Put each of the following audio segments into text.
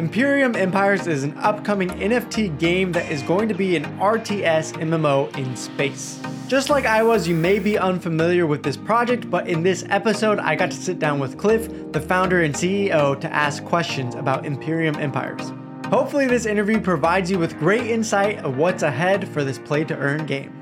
Imperium Empires is an upcoming NFT game that is going to be an RTS MMO in space. Just like I was, you may be unfamiliar with this project, but in this episode, I got to sit down with Cliff, the founder and CEO, to ask questions about Imperium Empires. Hopefully, this interview provides you with great insight of what's ahead for this play to earn game.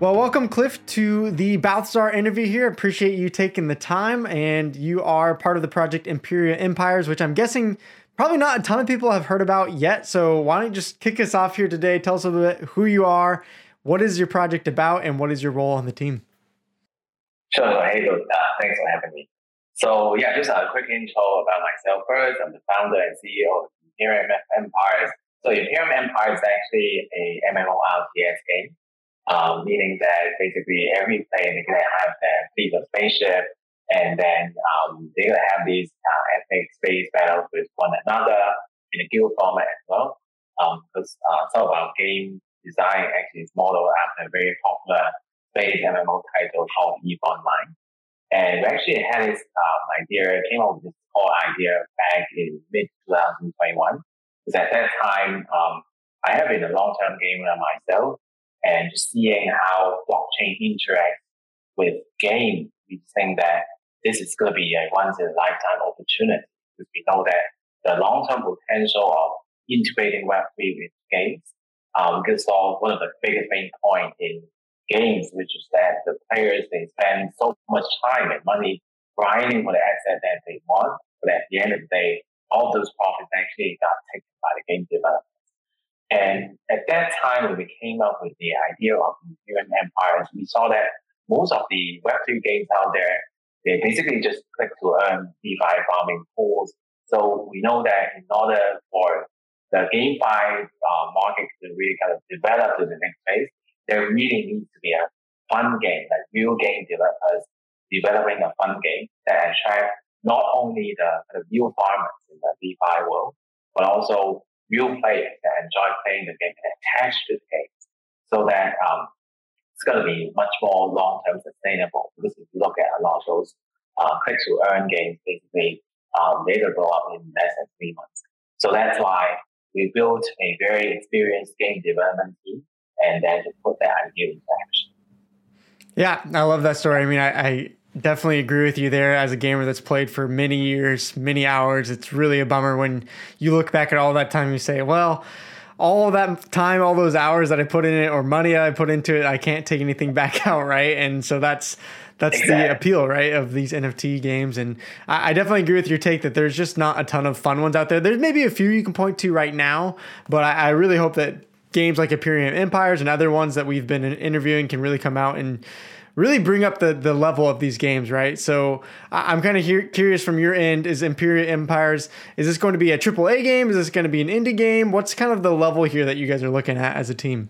Well, welcome, Cliff, to the Balthazar interview here. Appreciate you taking the time, and you are part of the project Imperium Empires, which I'm guessing probably not a ton of people have heard about yet. So, why don't you just kick us off here today? Tell us a little bit who you are, what is your project about, and what is your role on the team? Sure. Hey, uh, thanks for having me. So, yeah, just a quick intro about myself first. I'm the founder and CEO of Imperium Empires. So, Imperium Empires is actually a MMORPG game um, meaning that basically every player gonna have their fleet of spaceship, and then um, they're gonna have these uh, epic space battles with one another in a guild format as well. Because um, uh, some of our game design actually is modeled after a very popular space MMO title called EVE Online. And we actually had this um, idea, came up with this whole idea back in mid 2021. Because at that time, um, I have been a long-term gamer myself, and seeing how blockchain interacts with game, we think that this is going to be a once in a lifetime opportunity because we know that the long term potential of integrating Web3 with games. Um, because of one of the biggest main point in games, which is that the players they spend so much time and money grinding for the asset that they want, but at the end of the day, all those profits actually got taken by the game developers. And at that time, when we came up with the idea of Imperium Empires, we saw that most of the Web3 games out there, they basically just click to earn DeFi farming pools. So we know that in order for the GameFi uh, market to really kind of develop to the next phase, there really needs to be a fun game, like real game developers developing a fun game that attract not only the, the real farmers in the DeFi world, but also real players that enjoy playing the game and attach to the game so that um, it's going to be much more long-term sustainable. Because if you look at a lot of those uh, click-to-earn games, basically, um, they grow up in less than three months. So that's why we built a very experienced game development team and then to put that idea into action. Yeah, I love that story. I mean, I, I definitely agree with you there as a gamer that's played for many years, many hours. It's really a bummer when you look back at all that time and you say, well, all that time, all those hours that I put in it or money I put into it, I can't take anything back out, right? And so that's that's exactly. the appeal, right, of these NFT games. And I, I, definitely agree with your take that there's just not a ton of fun ones out there. There's maybe a few you can point to right now, but I, I really hope that games like Imperium Empires and other ones that we've been interviewing can really come out and really bring up the the level of these games, right? So I'm kind of curious from your end: is Imperium Empires is this going to be a triple A game? Is this going to be an indie game? What's kind of the level here that you guys are looking at as a team?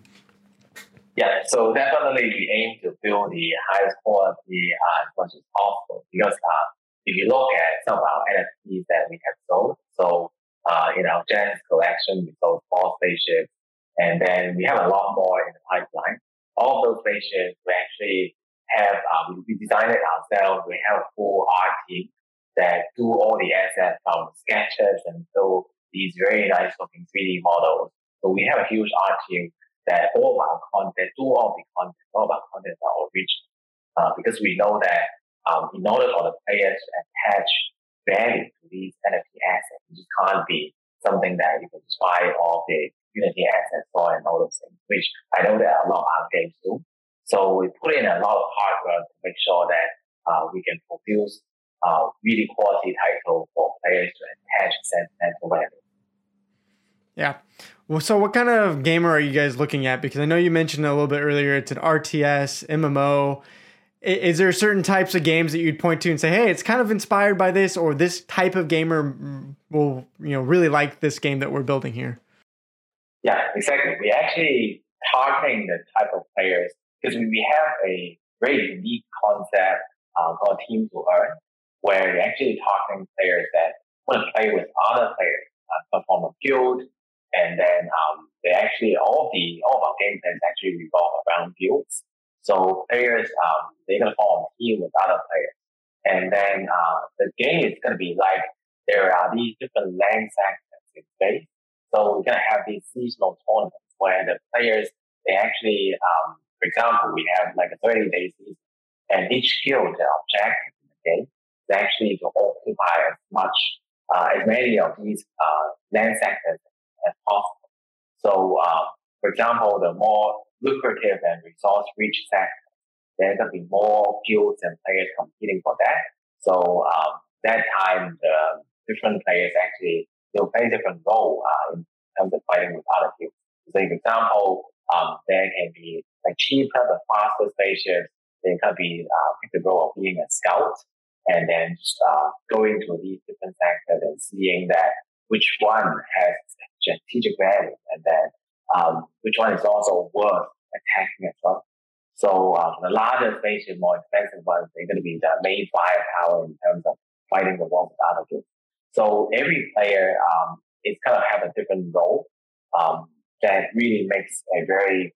Yeah, so definitely we aim to build the highest quality uh, as much as possible because uh, if you look at some of our NFTs that we have sold, so uh, in our Genesis collection, we sold four spaceships, and then we have a lot more in the pipeline. All of those spaceships we actually have uh, we, we designed it ourselves. We have a full art team that do all the assets from sketches and do these very nice looking 3D models. So we have a huge art team that all of our content, do all the content, all of our content are original. Uh, because we know that um, in order for the players to attach value to these NFT assets, it just can't be something that you can just buy off the Unity assets for and all those things, which I know that a lot of our games do. So we put in a lot of hard work to make sure that uh, we can produce uh, really quality title for players to attach sentimental value. Yeah. Well, so what kind of gamer are you guys looking at? Because I know you mentioned a little bit earlier, it's an RTS, MMO. Is there certain types of games that you'd point to and say, hey, it's kind of inspired by this, or this type of gamer will, you know, really like this game that we're building here? Yeah, exactly. We actually targeting the type of players because we have a very unique concept uh, called Team to Earn, where you're actually targeting players that want to play with other players, uh, form a guild, and then um, they actually all the all of our game plans actually revolve around guilds. So players um, they're gonna form a team with other players, and then uh, the game is gonna be like there are these different land sectors in space. So we're gonna have these seasonal tournaments where the players they actually, um, for example, we have like a 30 day season, and each guild objective in the game is actually to occupy as much uh, as many of these uh, land sectors as possible. So, uh, for example, the more lucrative and resource-rich sectors, there will be more guilds and players competing for that. So um, that time, the different players actually will play different role uh, in terms of fighting with other guilds. So, for example, um, can be like cheaper but faster spaceships. They can be uh, the role of being a scout and then just uh, going to these different sectors and seeing that which one has strategic value and then um, which one is also worth attacking as well. So uh, the larger spaceship, more expensive ones, they're going to be the main firepower in terms of fighting the war with other groups. So every player um, is kind of have a different role um, that really makes a very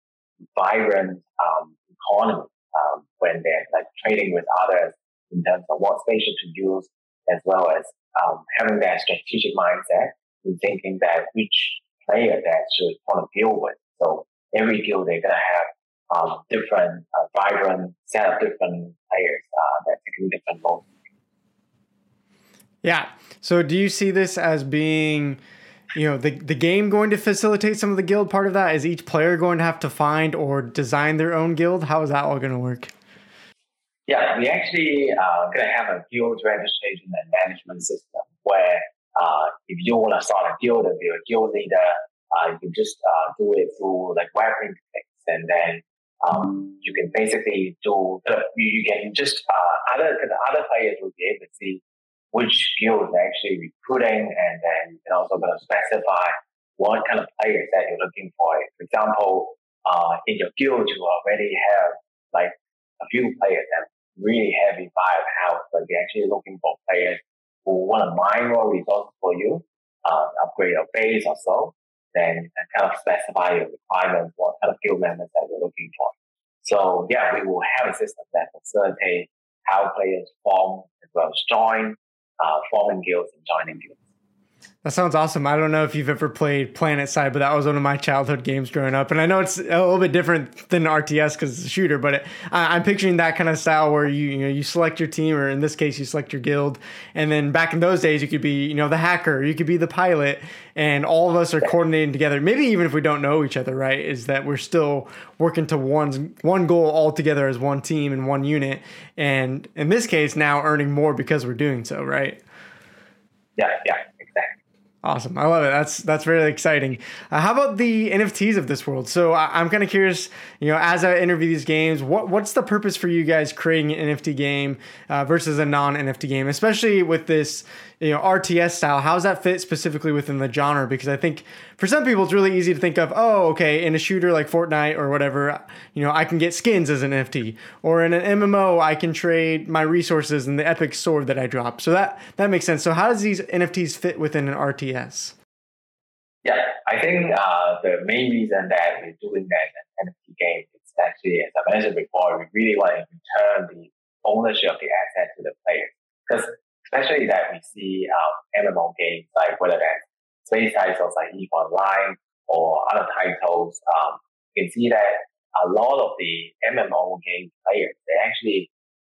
vibrant um, economy um, when they're like trading with others in terms of what spaceship to use, as well as um, having that strategic mindset in thinking that which player that should want to deal with. So every deal they're gonna have um, different uh, vibrant set of different players uh, that taking different roles. Yeah. So do you see this as being, you know, the the game going to facilitate some of the guild part of that? Is each player going to have to find or design their own guild? How is that all going to work? Yeah, we actually are uh, going to have a guild registration and management system where uh, if you want to start a guild and be a guild leader, uh, you just uh, do it through like web interface, and then um, you can basically do the, you, can just uh, other the other players will be able to see which guild is actually recruiting, and then you can also going to specify what kind of players that you're looking for. For example, uh, in your guild, you already have like a few players that really heavy firepower, but you're actually looking for players who want to mine more resources for you, uh, upgrade your base or so, then kind of specify your requirements, what kind of guild members that you're looking for. So yeah, we will have a system that facilitates how players form as well as join, uh, forming guilds and joining guilds. That sounds awesome. I don't know if you've ever played PlanetSide, but that was one of my childhood games growing up. And I know it's a little bit different than RTS because it's a shooter, but it, I, am picturing that kind of style where you you know you select your team, or in this case, you select your guild. And then back in those days, you could be you know the hacker, you could be the pilot, and all of us are coordinating together. Maybe even if we don't know each other, right? Is that we're still working to one one goal all together as one team and one unit. And in this case, now earning more because we're doing so, right? Yeah, yeah. Awesome, I love it. That's that's really exciting. Uh, how about the NFTs of this world? So I, am kind of curious. You know, as I interview these games, what what's the purpose for you guys creating an NFT game uh, versus a non NFT game, especially with this you know RTS style. How does that fit specifically within the genre? Because I think for some people it's really easy to think of, oh, okay, in a shooter like Fortnite or whatever, you know, I can get skins as an NFT, or in an MMO I can trade my resources and the epic sword that I drop. So that that makes sense. So how does these NFTs fit within an RTS? Yeah, I think uh, the main reason that we're doing that NFT game is actually, as I mentioned before, we really want to return the ownership of the asset to the player. Because especially that we see um, MMO games like whether that's space titles like EVE Online or other titles, um, you can see that a lot of the MMO game players, they actually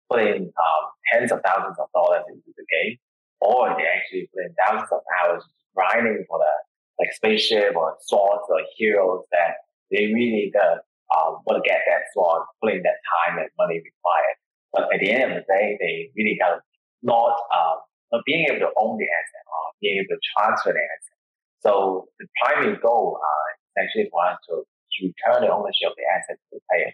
put in um, tens of thousands of dollars into the game, or they actually put in thousands of hours grinding for the like spaceship or swords or heroes that they really um, want to get that sword, putting that time and money required. But at the end of the day, they really got not uh, not being able to own the asset or being able to transfer the asset. So the primary goal uh, is actually for us to, return the ownership of the asset to the player.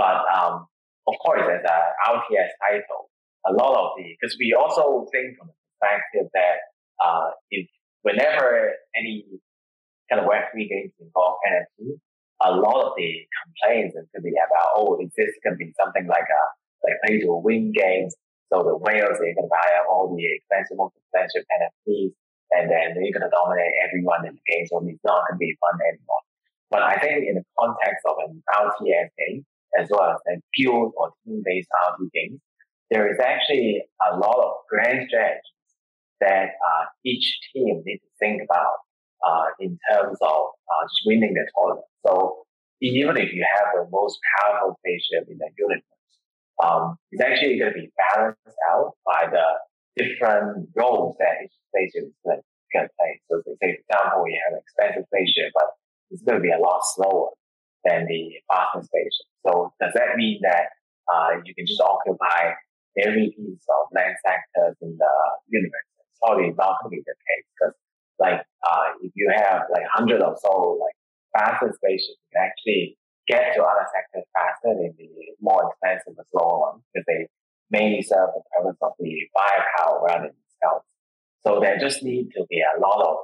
But um, of course, as an RTS title, a lot of the because we also think from the perspective that uh, if whenever any kind of Web3 games involve NFT, a lot of the complaints is going to be about, oh, is this going to be something like a like pay to win games so the whales, they're going to buy all the expensive, most expensive NFTs, and then they're going to dominate everyone in the game. So it's not going to be fun anymore. But I think in the context of an RTS game, as well as a pure or team-based RPG game, there is actually a lot of grand strategies that uh, each team needs to think about uh, in terms of uh, winning the tournament. So even if you have the most powerful spaceship in the universe, um, it's actually going to be balanced out by the different roles that each station is going to play. So, for example, you have an expensive station, but it's going to be a lot slower than the faster station. So, does that mean that uh, you can just occupy every piece of land sectors in the universe? It's probably not going to be the case because, like, uh, if you have like hundred or so like faster stations, you can actually get to other sectors faster than the more expensive and slower ones because they mainly serve the purpose of the firepower rather than the scouts. So there just need to be a lot of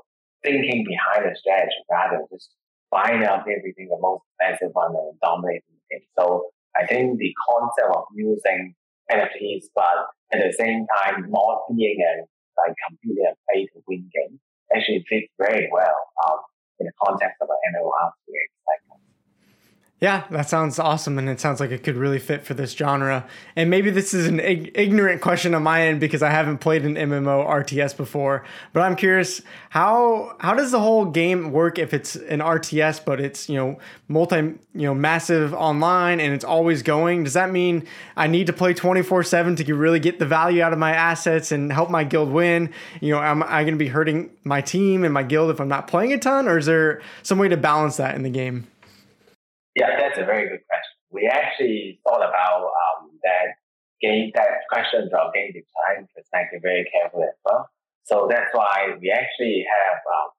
thinking behind the strategy rather than just buying up everything the most expensive one and dominating it. So I think the concept of using NFTs, but at the same time not being a like completely a pay to win game actually fits very well um, in the context of an MMORPG. Like yeah, that sounds awesome, and it sounds like it could really fit for this genre. And maybe this is an ig- ignorant question on my end because I haven't played an MMO RTS before. But I'm curious how how does the whole game work if it's an RTS, but it's you know multi you know massive online and it's always going? Does that mean I need to play 24 seven to really get the value out of my assets and help my guild win? You know, am I going to be hurting my team and my guild if I'm not playing a ton, or is there some way to balance that in the game? Yeah, that's a very good question. We actually thought about um, that game, that question from game design perspective very carefully as well. So that's why we actually have um,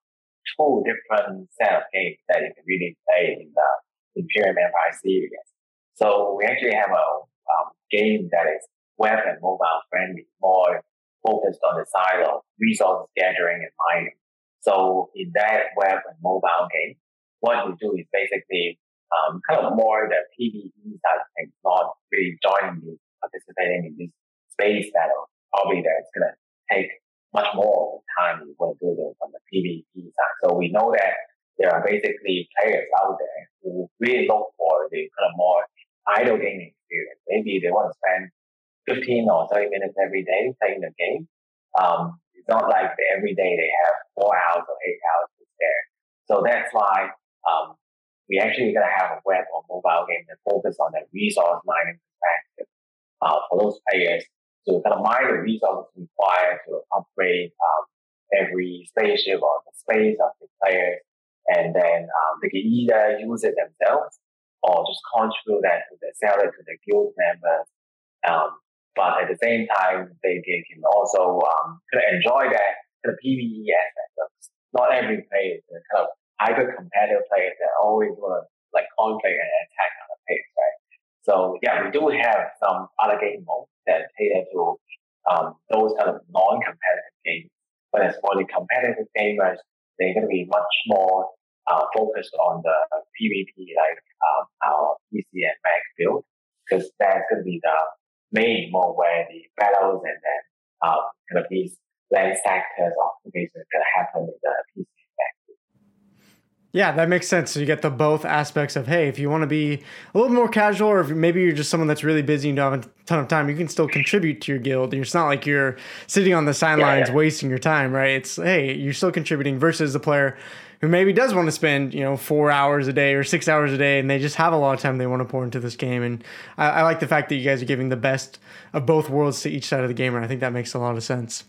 two different set of games that you can really play in the Imperium Empire series. So we actually have a um, game that is web and mobile friendly, more focused on the side of resource gathering and mining. So in that web and mobile game, what we do is basically um, kind of more the PvE side of not really joining the participating in this space battle. Probably that's going to take much more time you want to do it from the PvP side. So we know that there are basically players out there who really look for the kind of more idle gaming experience. Maybe they want to spend 15 or 30 minutes every day playing the game. Um, it's not like every day they have four hours or eight hours to spare. So that's why um, we actually going to have a web or mobile game that focus on the resource mining perspective uh, for those players to kind of mine the resources required to upgrade um, every spaceship or the space of the players. And then um, they can either use it themselves or just contribute that to the sell it to the guild members. Um, but at the same time, they, they can also um, kind of enjoy that kind of PVE aspect not every player is kind of hyper competitive players that always want to like conflict and attack on the pace, right? So yeah, we do have some other game modes that cater to um, those kind of non-competitive games. But as for the competitive gamers, they're going to be much more uh, focused on the PvP, like um, our PC and Mac build, because that's going to be the main mode where the battles and then um, kind of these land sectors optimizations going to happen in the PC yeah, that makes sense. So you get the both aspects of hey, if you want to be a little more casual, or if maybe you're just someone that's really busy and don't have a ton of time, you can still contribute to your guild. It's not like you're sitting on the sidelines yeah, yeah. wasting your time, right? It's hey, you're still contributing versus the player who maybe does want to spend you know four hours a day or six hours a day, and they just have a lot of time they want to pour into this game. And I, I like the fact that you guys are giving the best of both worlds to each side of the gamer. I think that makes a lot of sense.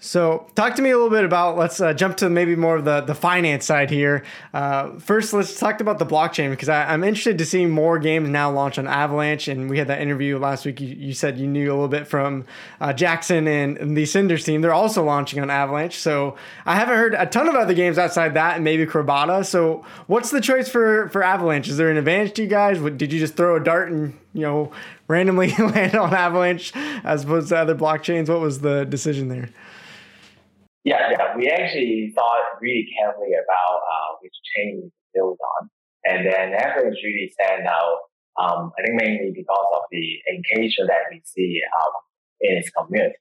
So, talk to me a little bit about. Let's uh, jump to maybe more of the the finance side here. Uh, first, let's talk about the blockchain because I, am interested to see more games now launch on Avalanche. And we had that interview last week. You, you said you knew a little bit from uh, Jackson and, and, the Cinders team. They're also launching on Avalanche. So, I haven't heard a ton of other games outside that, and maybe Crabada. So, what's the choice for for Avalanche? Is there an advantage to you guys? Did you just throw a dart and you know randomly land on Avalanche as opposed to other blockchains? What was the decision there? Yeah, yeah. We actually thought really carefully about uh, which chain to build on. And then Avalanche really stand out, um, I think mainly because of the engagement that we see um, in its community.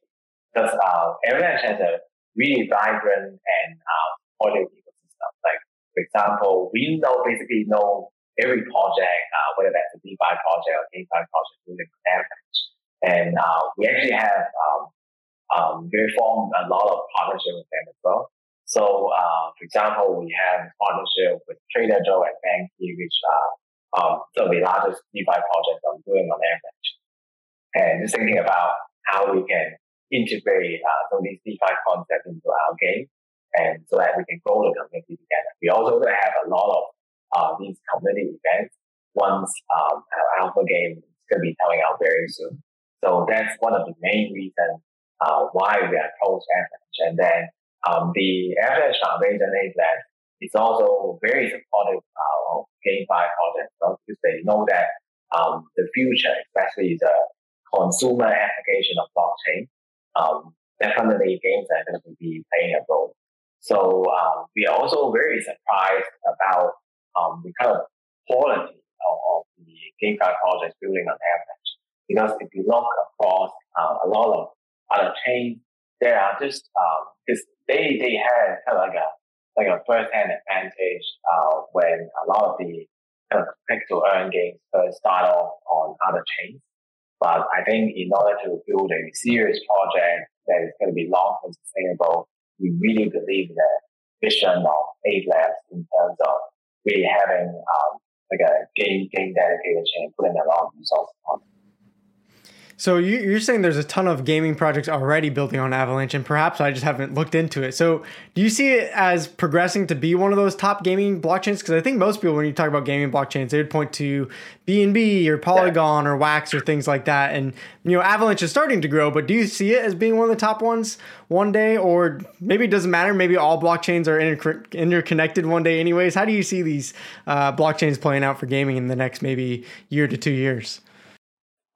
Because uh, Avalanche has a really vibrant and uh, supportive ecosystem. Like, for example, we know basically know every project, uh, whether that's a DeFi project or GameFi project using Avalanche. And uh, we actually have um, um, we formed a lot of partnership with them as well. So, uh, for example, we have partnership with Trader Joe and Benqi, which are um, some of the largest DeFi projects I'm doing on Avalanche. And just thinking about how we can integrate uh, some of these DeFi concepts into our game, and so that we can grow the community together. We also going to have a lot of uh, these community events once um, our alpha game is going to be coming out very soon. So that's one of the main reasons uh, why we are close Avalanche. And then um, the Avalanche Foundation is that it's also very supportive uh, of GameFi projects because they know that um, the future, especially the consumer application of blockchain, um, definitely games are going to be playing a role. So um, we are also very surprised about um, the kind of quality of, of the GameFi projects building on Avalanche. Because if you look across uh, a lot of other chains, they are just because um, they they had kind of like a like a first hand advantage uh, when a lot of the kind of click to earn games first start off on other chains. But I think in order to build a serious project that is going to be long term sustainable, we really believe the vision of Ava Labs in terms of really having um, like a game game dedicated chain, putting a lot of resources on it. So you're saying there's a ton of gaming projects already building on Avalanche, and perhaps I just haven't looked into it. So do you see it as progressing to be one of those top gaming blockchains? Because I think most people, when you talk about gaming blockchains, they would point to BNB or Polygon or Wax or things like that. And you know, Avalanche is starting to grow, but do you see it as being one of the top ones one day, or maybe it doesn't matter? Maybe all blockchains are inter- interconnected one day, anyways. How do you see these uh, blockchains playing out for gaming in the next maybe year to two years?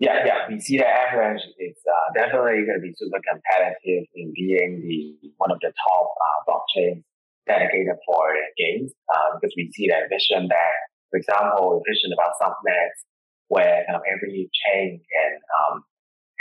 Yeah, yeah, we see that Avalanche is uh, definitely going to be super competitive in being the one of the top uh, blockchains dedicated for games uh, because we see that vision that, for example, vision about subnets where of every chain can um,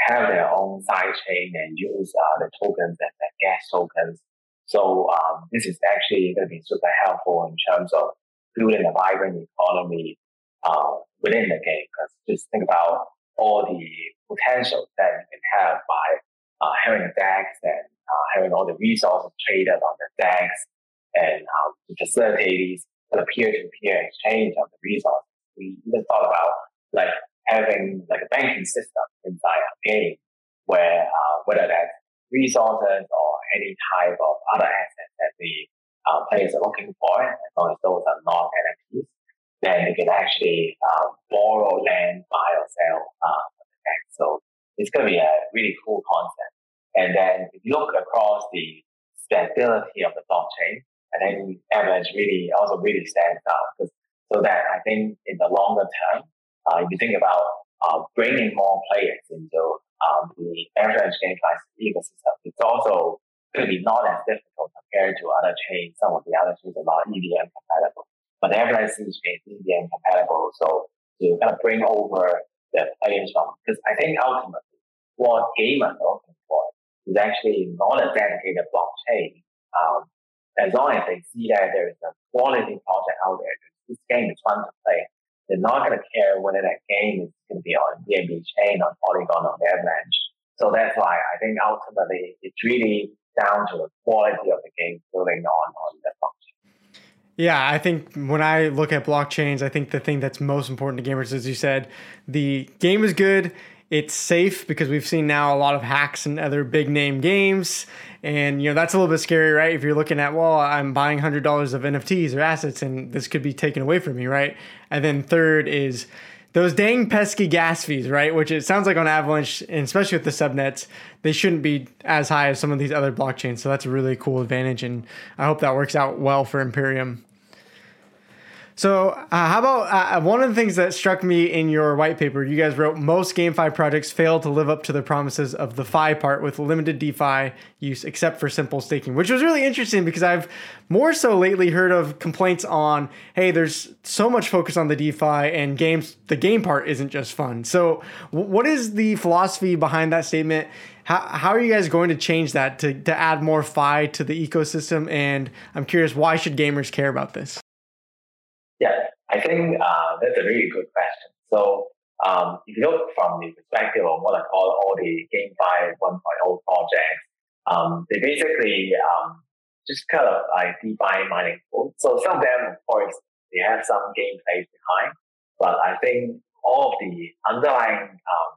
have their own side chain and use uh, the tokens and the gas tokens. So um, this is actually going to be super helpful in terms of building a vibrant economy uh, within the game. Because just think about all the potential that you can have by uh, having a DEX and uh, having all the resources traded on the DEX and um, to facilitate these the peer-to-peer exchange of the resources. We even thought about like having like a banking system inside a game where uh, whether that's resources or any type of other assets that the uh, players are looking for, as long as those are not NFTs, then you can actually um, borrow land, buy or sell. Uh, so it's going to be a really cool concept. And then if you look across the stability of the blockchain, I think Avalanche really also really stands out because so that I think in the longer term, uh, if you think about uh, bringing more players into um, the Avalanche GameFi ecosystem, it's also going to be not as difficult compared to other chains. Some of the other chains are not EVM compatible. But Avalanche is EVM compatible. So to kind of bring over the players from, because I think ultimately what gamers are looking for is actually not a dedicated blockchain. Um, as long as they see that there is a quality project out there, this game is fun to play. They're not going to care whether that game is going to be on BNB chain, on Polygon, or Avalanche. So that's why I think ultimately it's really down to the quality of the game building on, on the blockchain. Yeah, I think when I look at blockchains, I think the thing that's most important to gamers, as you said, the game is good. It's safe because we've seen now a lot of hacks and other big name games. And, you know, that's a little bit scary, right? If you're looking at, well, I'm buying $100 of NFTs or assets and this could be taken away from me, right? And then third is those dang pesky gas fees, right? Which it sounds like on Avalanche, and especially with the subnets, they shouldn't be as high as some of these other blockchains. So that's a really cool advantage. And I hope that works out well for Imperium. So, uh, how about uh, uh, one of the things that struck me in your white paper? You guys wrote most GameFi projects fail to live up to the promises of the Fi part with limited DeFi use, except for simple staking, which was really interesting because I've more so lately heard of complaints on, hey, there's so much focus on the DeFi and games, the game part isn't just fun. So, w- what is the philosophy behind that statement? How, how are you guys going to change that to, to add more Fi to the ecosystem? And I'm curious, why should gamers care about this? Yeah, I think uh, that's a really good question. So um, if you look from the perspective of what I call all the GameFi 1.0 projects, um, they basically um, just kind of like DeFi mining pool. So some of them, of course, they have some gameplay behind, but I think all of the underlying um,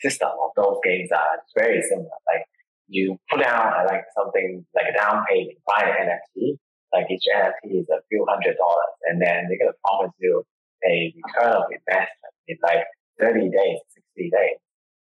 system of those games are very similar. Like you put down like something like a down payment, buy an NFT. Like each NFT is a few hundred dollars, and then they're gonna promise you a return of investment in like 30 days, 60 days.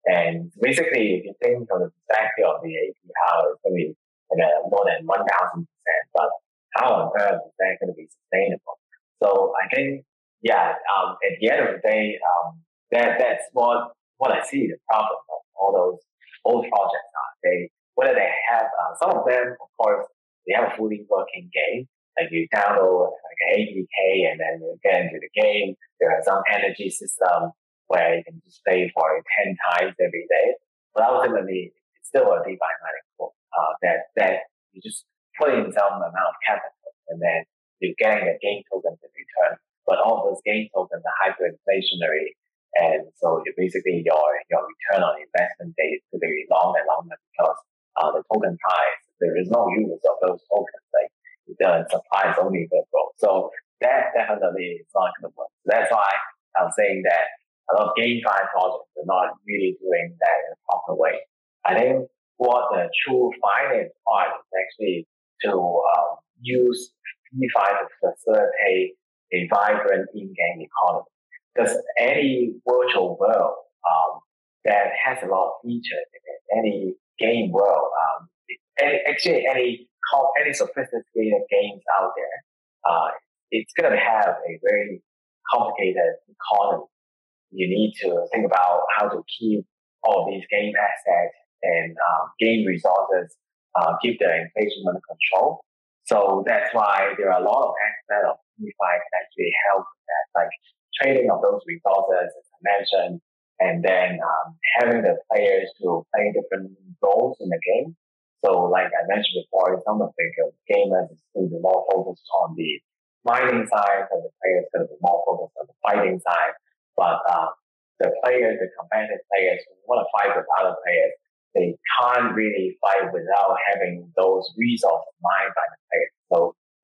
And basically, if you think from the perspective of the APR, it's going to be like more than 1,000%, but how on earth is that to be sustainable? So I think, yeah, um, at the end of the day, um, that, that's what, what I see the problem of all those old projects are. They, whether they have, uh, some of them, of course, they have a fully working game. Like you download like an APK and then you get into the game. There are some energy system where you can just play for it 10 times every day. But ultimately, it's still a DeFi mining pool, uh, that, that you just put in some amount of capital and then you're getting a gain token in return. But all those game tokens are hyperinflationary. And so you basically your, your return on investment is very long and longer because, uh, the token price, there is no use of those tokens. Like the supply is only virtual. So that definitely is not going to work. That's why I'm saying that a lot of game GameFi projects are not really doing that in a proper way. I think what the true finance part is actually to um, use DeFi to facilitate a vibrant in-game economy. Because any virtual world um, that has a lot of features in any game world, um, any, actually any any sophisticated games out there, uh, it's going to have a very complicated economy. You need to think about how to keep all these game assets and um, game resources, uh, keep the inflation under control. So that's why there are a lot of aspects of DeFi can actually help with that, like trading of those resources, as I mentioned, and then um, having the players to play different roles in the game so like I mentioned before, some of the gamers is going to be more focused on the mining side and the players going to be more focused on the fighting side. But uh, the players, the competitive players who want to fight with other players, they can't really fight without having those resources mined by the players. So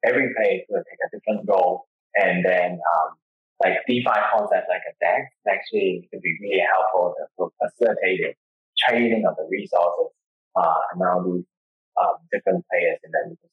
every player is going to take a different role. And then um, like DeFi concepts like a DEX actually can be really helpful to facilitate the trading of the resources uh, among these um, different players in that ecosystem.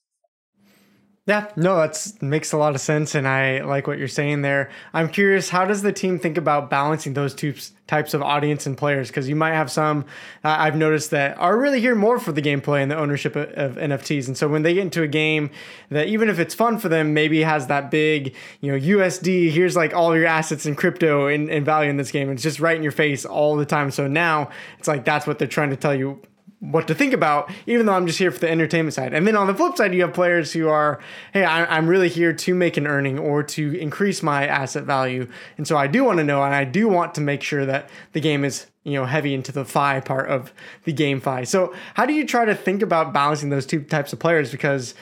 Yeah, no, that makes a lot of sense, and I like what you're saying there. I'm curious, how does the team think about balancing those two types of audience and players? Because you might have some uh, I've noticed that are really here more for the gameplay and the ownership of, of, NFTs, and so when they get into a game that even if it's fun for them, maybe has that big, you know, USD. Here's like all your assets in crypto and, and value in this game. It's just right in your face all the time. So now it's like that's what they're trying to tell you what to think about, even though I'm just here for the entertainment side. And then on the flip side, you have players who are, hey, I, am really here to make an earning or to increase my asset value. And so I do want to know, and I do want to make sure that the game is, you know, heavy into the fi part of the game fi. So how do you try to think about balancing those two types of players? Because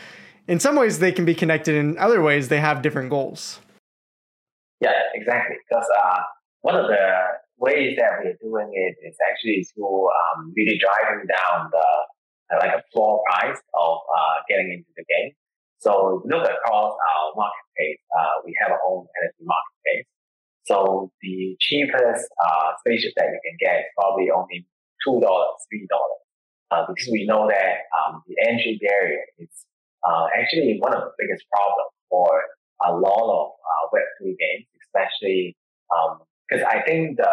in some ways they can be connected, in other ways they have different goals. Yeah, exactly. Because uh, one of the ways that we're doing it is actually through um, really driving down the like a floor price of uh, getting into the game. So look across our marketplace. Uh, we have our own NFT marketplace. So the cheapest uh, spaceship that you can get is probably only two dollars, three dollars, uh, because we know that um, the entry barrier is uh, actually one of the biggest problems for a lot of uh, Web3 games, especially um, because I think the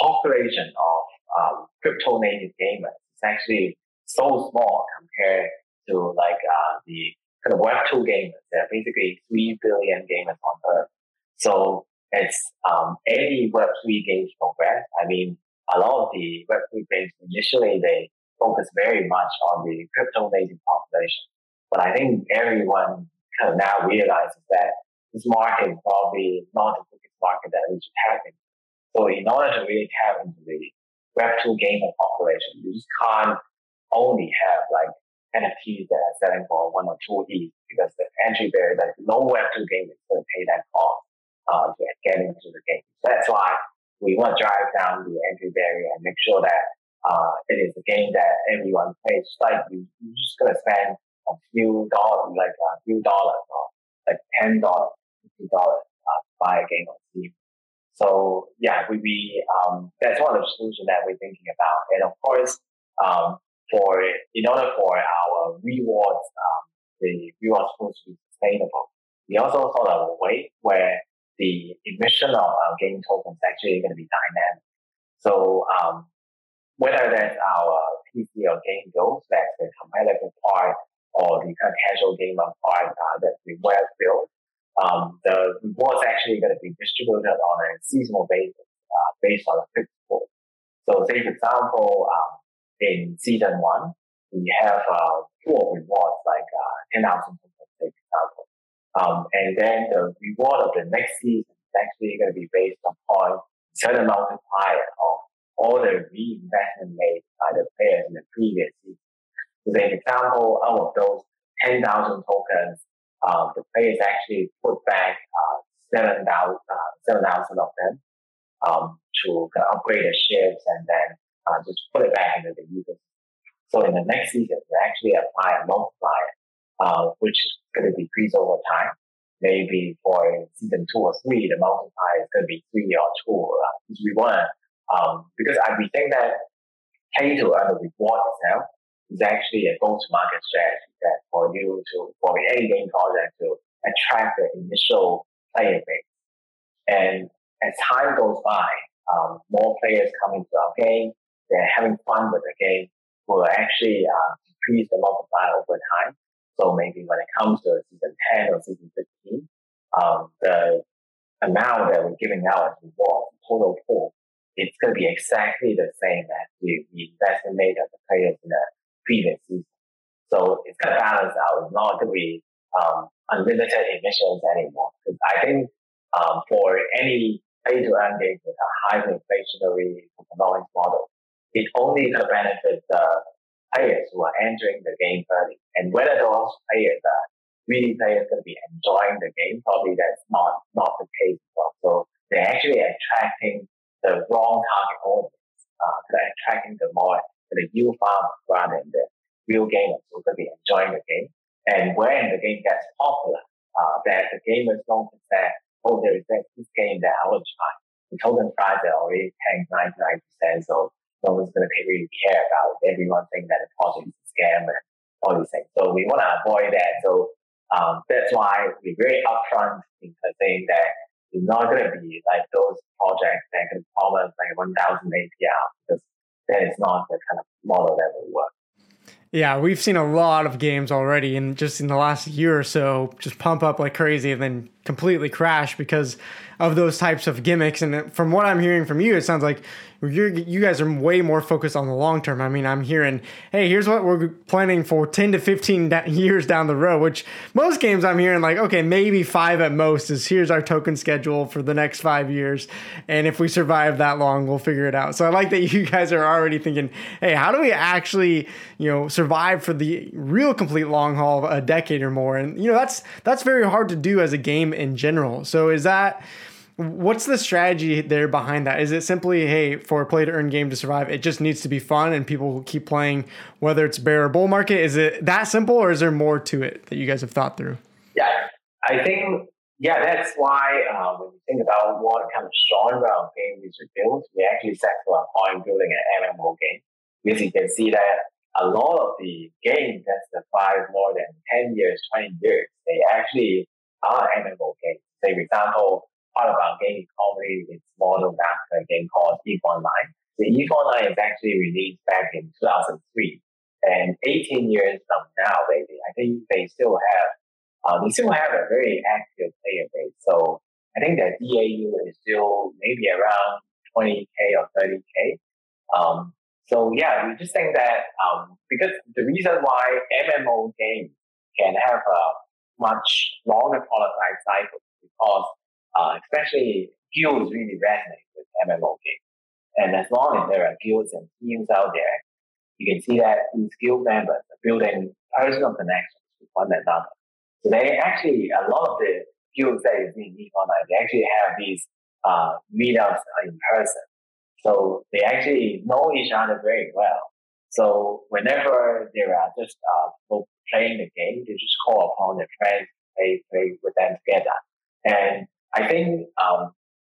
population of um, crypto native gamers is actually so small compared to like uh, the kind of Web2 gamers. There are basically 3 billion gamers on Earth. So it's um, any Web3 games progress, I mean, a lot of the Web3 games initially they focus very much on the crypto native population. But I think everyone kind of now realizes that this market probably not the biggest market that we should have in so in order to really tap into the Web2 gamer population, you just can't only have like NFTs that are selling for one or two ETH because the entry barrier, like no Web2 gamer is going to pay that cost uh, to get into the game. So that's why we want to drive down the entry barrier and make sure that uh, it is a game that everyone plays. Like you, you're just going to spend a few dollars, like a few dollars or like ten dollars, dollars uh, to buy a game on Steam. So yeah, we, we um, that's one of the solutions that we're thinking about. And of course, um, for in order for our rewards, um, the rewards to be sustainable. We also thought of a way where the emission of our game tokens actually going to be dynamic. So um, whether that's our PC or game goals, that's the competitive part or the kind of casual gamer part uh, that we well built, um, the is actually going to be distributed on a seasonal basis uh, based on a fixed pool. So say, for example, um, in season one, we have uh, pool rewards like uh, 10,000 tokens, for example. Um, and then the reward of the next season is actually going to be based upon certain multiplier of all the reinvestment made by the players in the previous season. So, for example, out of those 10,000 tokens, um, the players actually put back uh, 7,000 uh, 7, of them um, to upgrade their ships and then uh, just put it back into the user. So in the next season, we actually apply a multiplier, uh, which is going to decrease over time. Maybe for season two or three, the multiplier is going to be three or two. Uh, we want um, because I we think that pay to earn the reward itself is actually a go-to-market strategy that for you to, for any game project to attract the initial player base. And as time goes by, um, more players come into our game. They're having fun with the game. Will actually uh, decrease the multiplier over time. So maybe when it comes to season 10 or season 15, um, the amount that we're giving out as reward, total pool, it's going to be exactly the same as the, the investment made of the players in the previous season. So it's going to balance out. It's not going to be um, unlimited emissions anymore. Because I think um, for any pay to earn game with a high inflationary economic model, it only to benefit the players who are entering the game early. And whether those players are really players going to be enjoying the game, probably that's not, not the case. So they're actually attracting the wrong target audience. Uh, they're attracting the more the yield farmers rather than the real gamers who could be enjoying the game. And when the game gets popular, uh, that the gamers don't say, oh, there is this game that I will try. The token price is already tanked 99%, so no one's going to really care about it. Everyone think that the project is a scam and all these things. So we want to avoid that. So um, that's why we're very upfront in saying that it's not going to be like those projects that can promise like 1,000 APR because that is not the kind of model that will work. Yeah, we've seen a lot of games already, and just in the last year or so, just pump up like crazy and then completely crash because of those types of gimmicks. And from what I'm hearing from you, it sounds like you're, you guys are way more focused on the long term. I mean, I'm hearing, hey, here's what we're planning for 10 to 15 years down the road, which most games I'm hearing like, okay, maybe five at most is here's our token schedule for the next five years. And if we survive that long, we'll figure it out. So I like that you guys are already thinking, hey, how do we actually, you know, survive for the real complete long haul of a decade or more? And, you know, that's, that's very hard to do as a game in general. So is that, What's the strategy there behind that? Is it simply, hey, for a play to earn game to survive, it just needs to be fun and people will keep playing whether it's bear or bull market? Is it that simple or is there more to it that you guys have thought through? Yeah, I think, yeah, that's why um, when you think about what kind of genre of game we should build, we actually set to a point building an MMO game. Because you can see that a lot of the games that survive more than 10 years, 20 years, they actually are MMO games. Say, for example, part of our game economy is modeled after a game called EVE Online. The EVE Online is actually released back in 2003. And 18 years from now, maybe, I think they still have, uh, they still have a very active player base. So I think that DAU is still maybe around 20K or 30K. Um, so yeah, we just think that, um, because the reason why MMO games can have a much longer product cycle because uh, especially guilds really resonate with MMO games. And as long as there are guilds and teams out there, you can see that these guild members are building personal connections with one another. So they actually, a lot of the guilds that you in Online, they actually have these uh, meetups in person. So they actually know each other very well. So whenever there are just uh, playing the game. They just call upon their friends, play, play with them together. And I think um,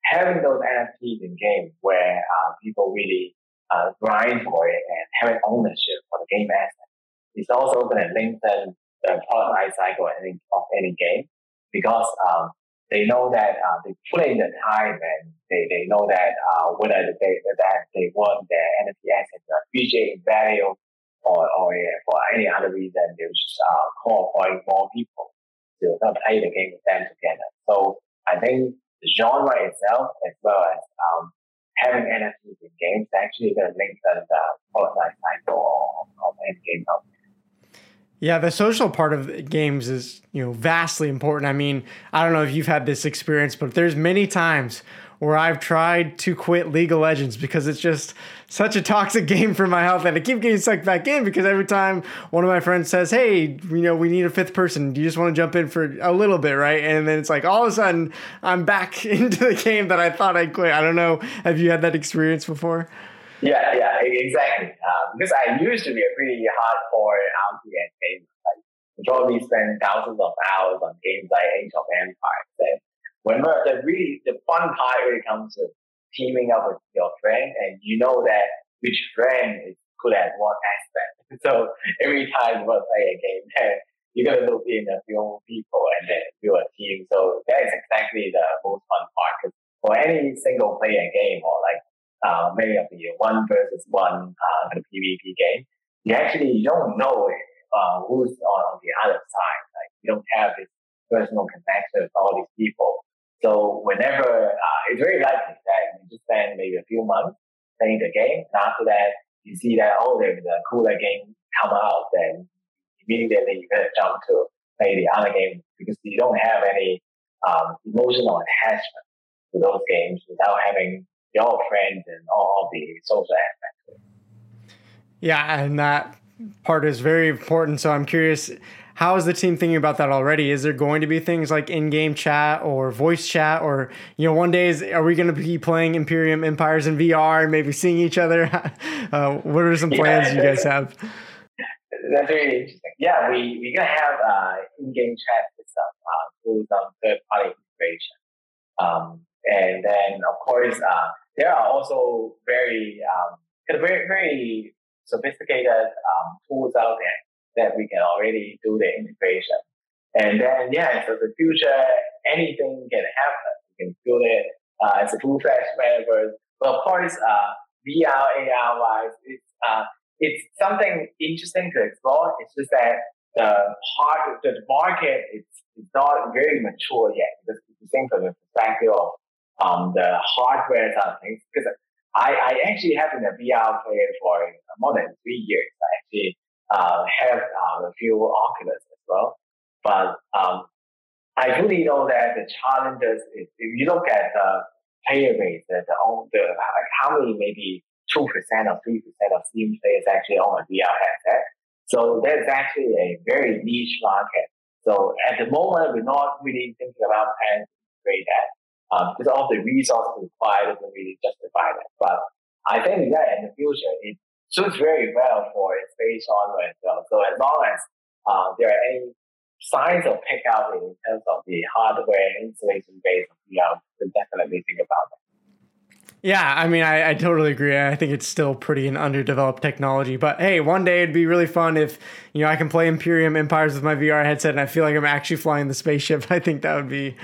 having those NFTs in games where uh, people really uh, grind for it and having ownership for the game asset is also going to lengthen the product life cycle of any, of any game because um, they know that uh, they put in the time and they, they know that uh, whether they, that they want their NFT assets to appreciate in value or, or for any other reason, they just uh, call for more people to play the game with them together. So I think the genre itself, as well as um, having NFTs in games, actually going to lengthen the product life cycle of, any game out yeah, the social part of games is, you know, vastly important. I mean, I don't know if you've had this experience, but there's many times where I've tried to quit League of Legends because it's just such a toxic game for my health and I keep getting sucked back in because every time one of my friends says, Hey, you know, we need a fifth person. Do you just want to jump in for a little bit, right? And then it's like all of a sudden I'm back into the game that I thought I'd quit. I don't know. Have you had that experience before? Yeah, yeah, exactly. Um, because I used to be a pretty hardcore RTS gamer. Like, probably spend thousands of hours on games like Age of Empires. Whenever the really the fun part really comes to teaming up with your friend, and you know that which friend is good at what aspect. So every time you play a game, you're gonna look in a few people and then build a team. So that is exactly the most fun part. Because for any single player game or like uh, many of the one versus one uh, kind of PvP game, you actually don't know uh, who's on, on the other side. Like you don't have this personal connection with all these people. So whenever uh, it's very likely that you just spend maybe a few months playing the game, and after that you see that oh there's a cooler game come out, then immediately you're gonna jump to play the other game because you don't have any um, emotional attachment to those games without having your friends and all the social aspects. Yeah, and that part is very important. So I'm curious, how is the team thinking about that already? Is there going to be things like in-game chat or voice chat, or you know, one day is are we going to be playing Imperium Empires in VR and maybe seeing each other? uh, what are some plans yeah. you guys have? That's very interesting. Yeah, we we're gonna have uh, in-game chat system uh, through some third-party integration. Um, and then, of course, uh, there are also very, um, very, very sophisticated um, tools out there that we can already do the integration. And then, yeah, so the future, anything can happen. You can build it uh, as a full-fledged metaverse. But of course, uh, VR, AR wise, it's, uh, it's something interesting to explore. It's just that the part, the market is, not very mature yet. Because if think from the perspective of um, the hardware side of things. Because I, I actually have been a VR player for more than three years. I actually uh, have uh, a few Oculus as well. But um, I really know that the challenges is if you look at the player base, the, the, the like how many maybe two percent or three percent of Steam players actually own a VR headset. So there's actually a very niche market. So at the moment, we're not really thinking about plans to integrate that um, because all the resources required doesn't really justify that. But I think that in the future, it suits very well for a as well. So as long as uh, there are any signs of pickup in terms of the hardware and installation base of VR, we definitely think about that. Yeah, I mean, I, I totally agree. I think it's still pretty an underdeveloped technology. But hey, one day it'd be really fun if you know I can play Imperium Empires with my VR headset and I feel like I'm actually flying the spaceship. I think that would be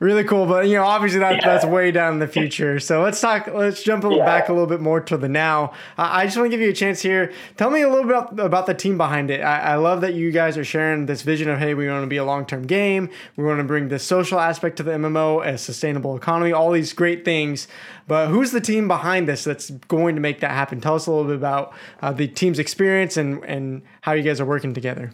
really cool. But you know, obviously that, yeah. that's way down in the future. So let's talk. Let's jump yeah. back a little bit more to the now. Uh, I just want to give you a chance here. Tell me a little bit about, about the team behind it. I, I, love that you guys are sharing this vision of hey, we want to be a long term game. We want to bring the social aspect to the MMO, a sustainable economy, all these great things. But who's the team behind this that's going to make that happen? Tell us a little bit about uh, the team's experience and and how you guys are working together.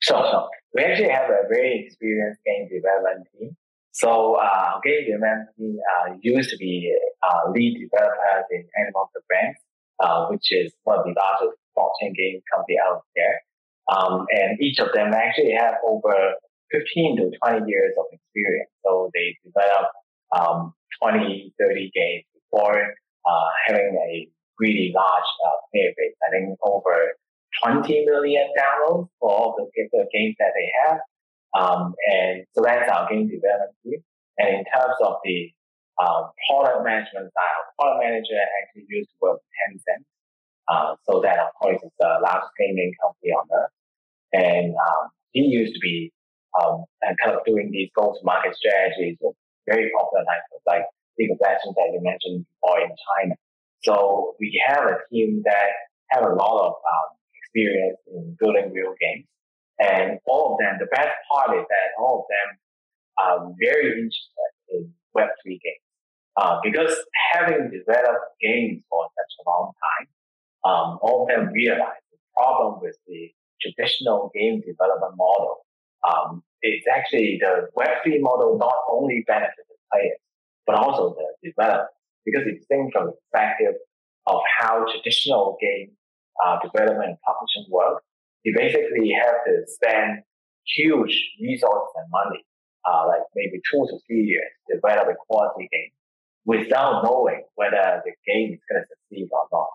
Sure, sure. We actually have a very experienced game development team. So uh, game development team uh, used to be uh, lead developers in Animoca Brands, uh, which is one of the largest blockchain game company out there. Um, and each of them actually have over 15 to 20 years of experience. So they develop um, 20, 30 games before uh, having a really large uh, player base. I think over 20 million downloads for all the, the games that they have. Um, and so that's our game development team. And in terms of the um, product management side, product manager actually used to work with Tencent. Uh, so that of course is the largest gaming company on earth. And um, he used to be um, kind of doing these go-to-market strategies with very popular titles like League of Legends that you mentioned before in China. So we have a team that have a lot of um, experience in building real games. And all of them, the best part is that all of them are very interested in Web3 games. Uh, because having developed games for such a long time, um, all of them realize the problem with the traditional game development model um, is actually the Web3 model not only benefits the players, but also the developers. Because if you think from the perspective of how traditional game uh, development publishing work, you basically have to spend huge resources and money, uh, like maybe two to three years to develop a quality game without knowing whether the game is going to succeed or not.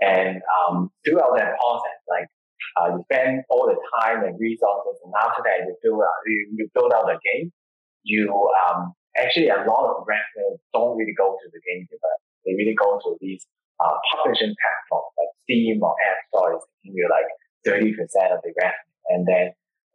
And um, throughout that process, like uh, you spend all the time and resources, and after that you build out, you, you build out the game. You um, actually a lot of revenue don't really go to the game developer. They really go to these uh, publishing platforms like Steam or App Store is giving you like 30% of the revenue. And then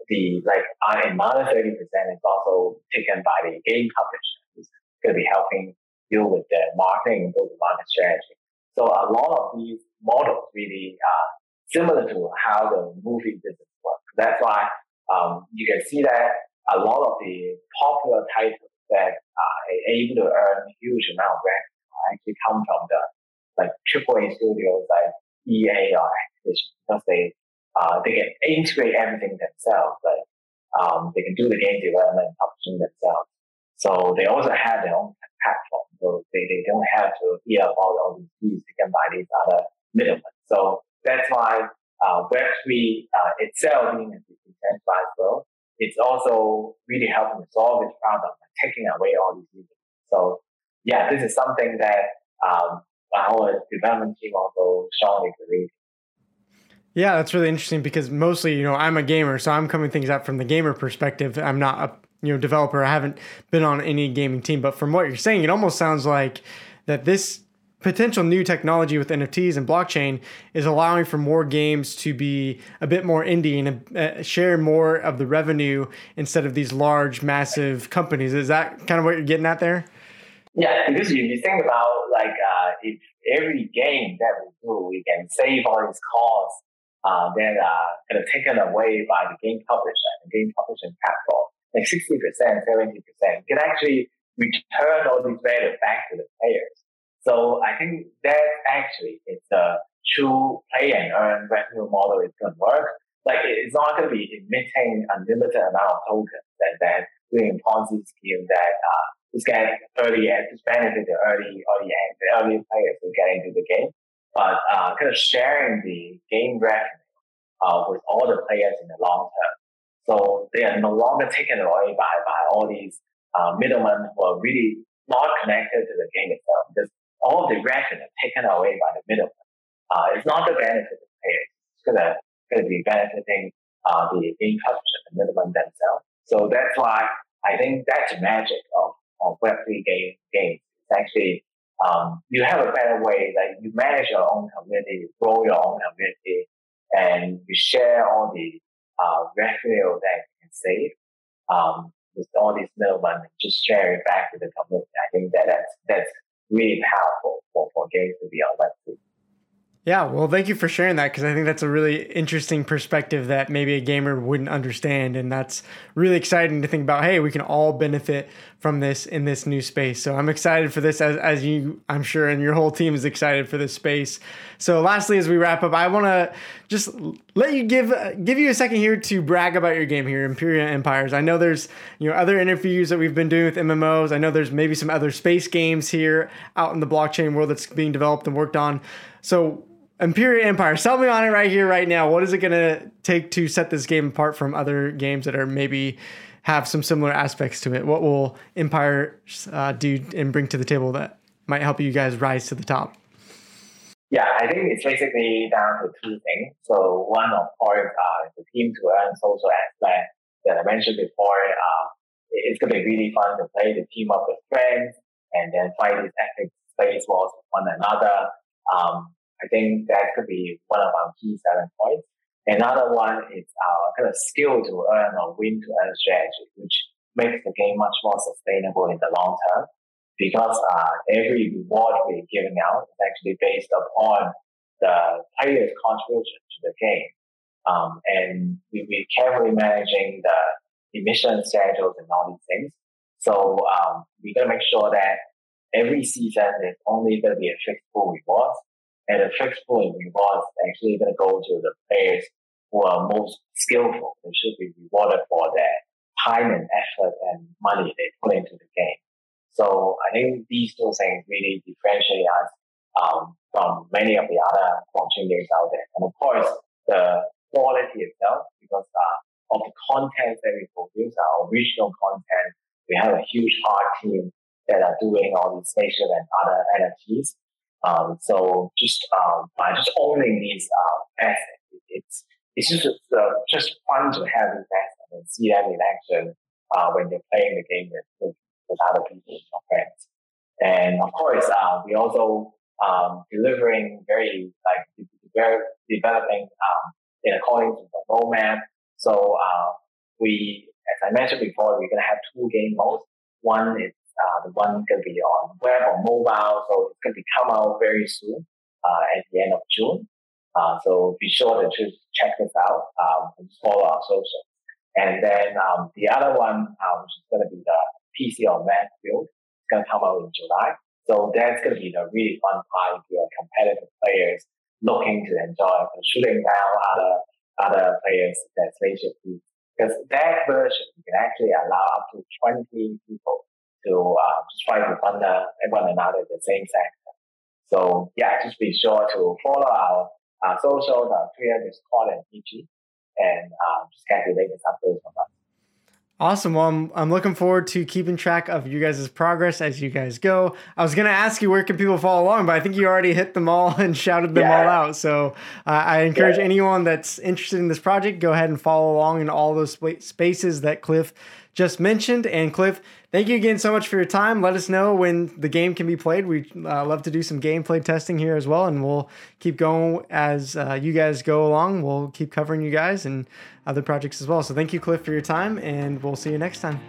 the like another 30% is also taken by the game publisher who's going to be helping you with the marketing and go-to-market strategy. So a lot of these models really are similar to how the movie business works. That's why um, you can see that a lot of the popular titles that are able to earn huge amount of revenue actually come from the like AAA studios like EA or Activision because they uh, they can integrate everything themselves. Like um, they can do the game development publishing themselves. So they also have their own platform. So they, they don't have to hear about all these fees They can buy these other middlemen. So that's why uh, Web3 uh, itself being a decentralized world, it's also really helping to solve this problem taking away all these fees. So yeah, this is something that um, our development team also strongly believe. Yeah, that's really interesting because mostly, you know, I'm a gamer, so I'm coming things up from the gamer perspective. I'm not a you know developer. I haven't been on any gaming team, but from what you're saying, it almost sounds like that this potential new technology with NFTs and blockchain is allowing for more games to be a bit more indie and uh, share more of the revenue instead of these large, massive companies. Is that kind of what you're getting at there? Yeah, because you, you think about like uh, if every game that we do, we can save all these costs uh, that are kind of taken away by the game publisher, and the game publishing platform, like 60%, 70%, can actually return all these value back to the players. So I think that actually is a true play and earn revenue model is going to work. Like it's not going to be emitting unlimited amount of tokens and then doing Ponzi scheme that uh, is get early just benefit the early early the early players to get into the game, but uh, kind of sharing the game revenue uh, with all the players in the long term. So they are no longer taken away by by all these uh, middlemen who are really not connected to the game itself because all the revenue taken away by the middleman. Uh, it's not the benefit of players. It's gonna, gonna be benefiting uh, the publisher, the middleman themselves. So that's why I think that's the magic of, of Web3 game, games. It's actually, um, you have a better way, like you manage your own community, grow your own community, and you share all the uh, revenue that you can save um, with all these middlemen, just share it back to the community. I think that that's, that's really powerful for, for games to be on Web3. Yeah, well, thank you for sharing that because I think that's a really interesting perspective that maybe a gamer wouldn't understand. And that's really exciting to think about. Hey, we can all benefit from this in this new space. So I'm excited for this, as, as you, I'm sure, and your whole team is excited for this space. So, lastly, as we wrap up, I want to just let you give give you a second here to brag about your game here, Imperium Empires. I know there's you know other interviews that we've been doing with MMOs. I know there's maybe some other space games here out in the blockchain world that's being developed and worked on. So Imperium Empire. Sell me on it right here, right now. What is it going to take to set this game apart from other games that are maybe have some similar aspects to it? What will Empire uh, do and bring to the table that might help you guys rise to the top? Yeah, I think it's basically down to two things. So one, of course, uh, the team to earn social aspect that I mentioned before. Uh, it's going to be really fun to play the team up with friends and then fight these epic space wars with one another. Um, I think that could be one of our key selling points. Another one is our kind of skill to earn or win to earn strategy, which makes the game much more sustainable in the long term because uh, every reward we're giving out is actually based upon the player's contribution to the game. Um, and we, we're carefully managing the emission schedules and all these things. So um, we got to make sure that every season is only going to be a fixed pool rewards, and the fixed pool rewards actually going to go to the players who are most skillful. They should be rewarded for their time and effort and money they put into the game. So I think these two things really differentiate us um, from many of the other blockchain games out there. And of course, the quality itself, because uh, of the content that we produce, our original content, we have a huge hard team that are doing all these spatial and other NFTs. Um, so just um, by just owning these uh, assets, it's it's just uh, just fun to have these assets and see them in action uh, when you're playing the game with, with, with other people, your friends. And of course, uh, we also um, delivering very like very developing um, in accordance with the roadmap. So uh, we, as I mentioned before, we're gonna have two game modes. One is uh, the one going to be on web or mobile, so it's going to come out very soon uh, at the end of June. Uh, so be sure to check this out um, and follow our social. And then um, the other one, uh, which is going to be the PC on Mac build, it's going to come out in July. So that's going to be the really fun part if you're competitive players looking to enjoy shooting down other other players that spaceship Because that version can actually allow up to 20 people to uh, try to fund uh, one another in the same sector. So yeah, just be sure to follow our uh, socials, our Twitter, Discord, and PG, and uh, just get the latest updates from us. Awesome. Well, I'm, I'm looking forward to keeping track of you guys' progress as you guys go. I was going to ask you where can people follow along, but I think you already hit them all and shouted them yeah. all out. So uh, I encourage yeah. anyone that's interested in this project, go ahead and follow along in all those spaces that Cliff just mentioned. And Cliff, thank you again so much for your time. Let us know when the game can be played. We uh, love to do some gameplay testing here as well, and we'll keep going as uh, you guys go along. We'll keep covering you guys and other projects as well. So thank you, Cliff, for your time, and we'll see you next time.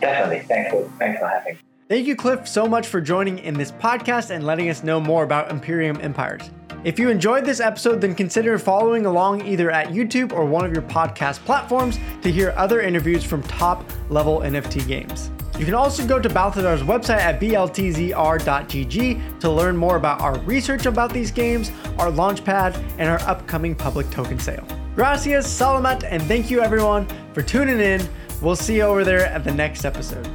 Definitely. Thanks for, thanks for having me. Thank you, Cliff, so much for joining in this podcast and letting us know more about Imperium Empires. If you enjoyed this episode, then consider following along either at YouTube or one of your podcast platforms to hear other interviews from top level NFT games. You can also go to Balthazar's website at bltzr.gg to learn more about our research about these games, our launchpad, and our upcoming public token sale. Gracias, salamat, and thank you everyone for tuning in. We'll see you over there at the next episode.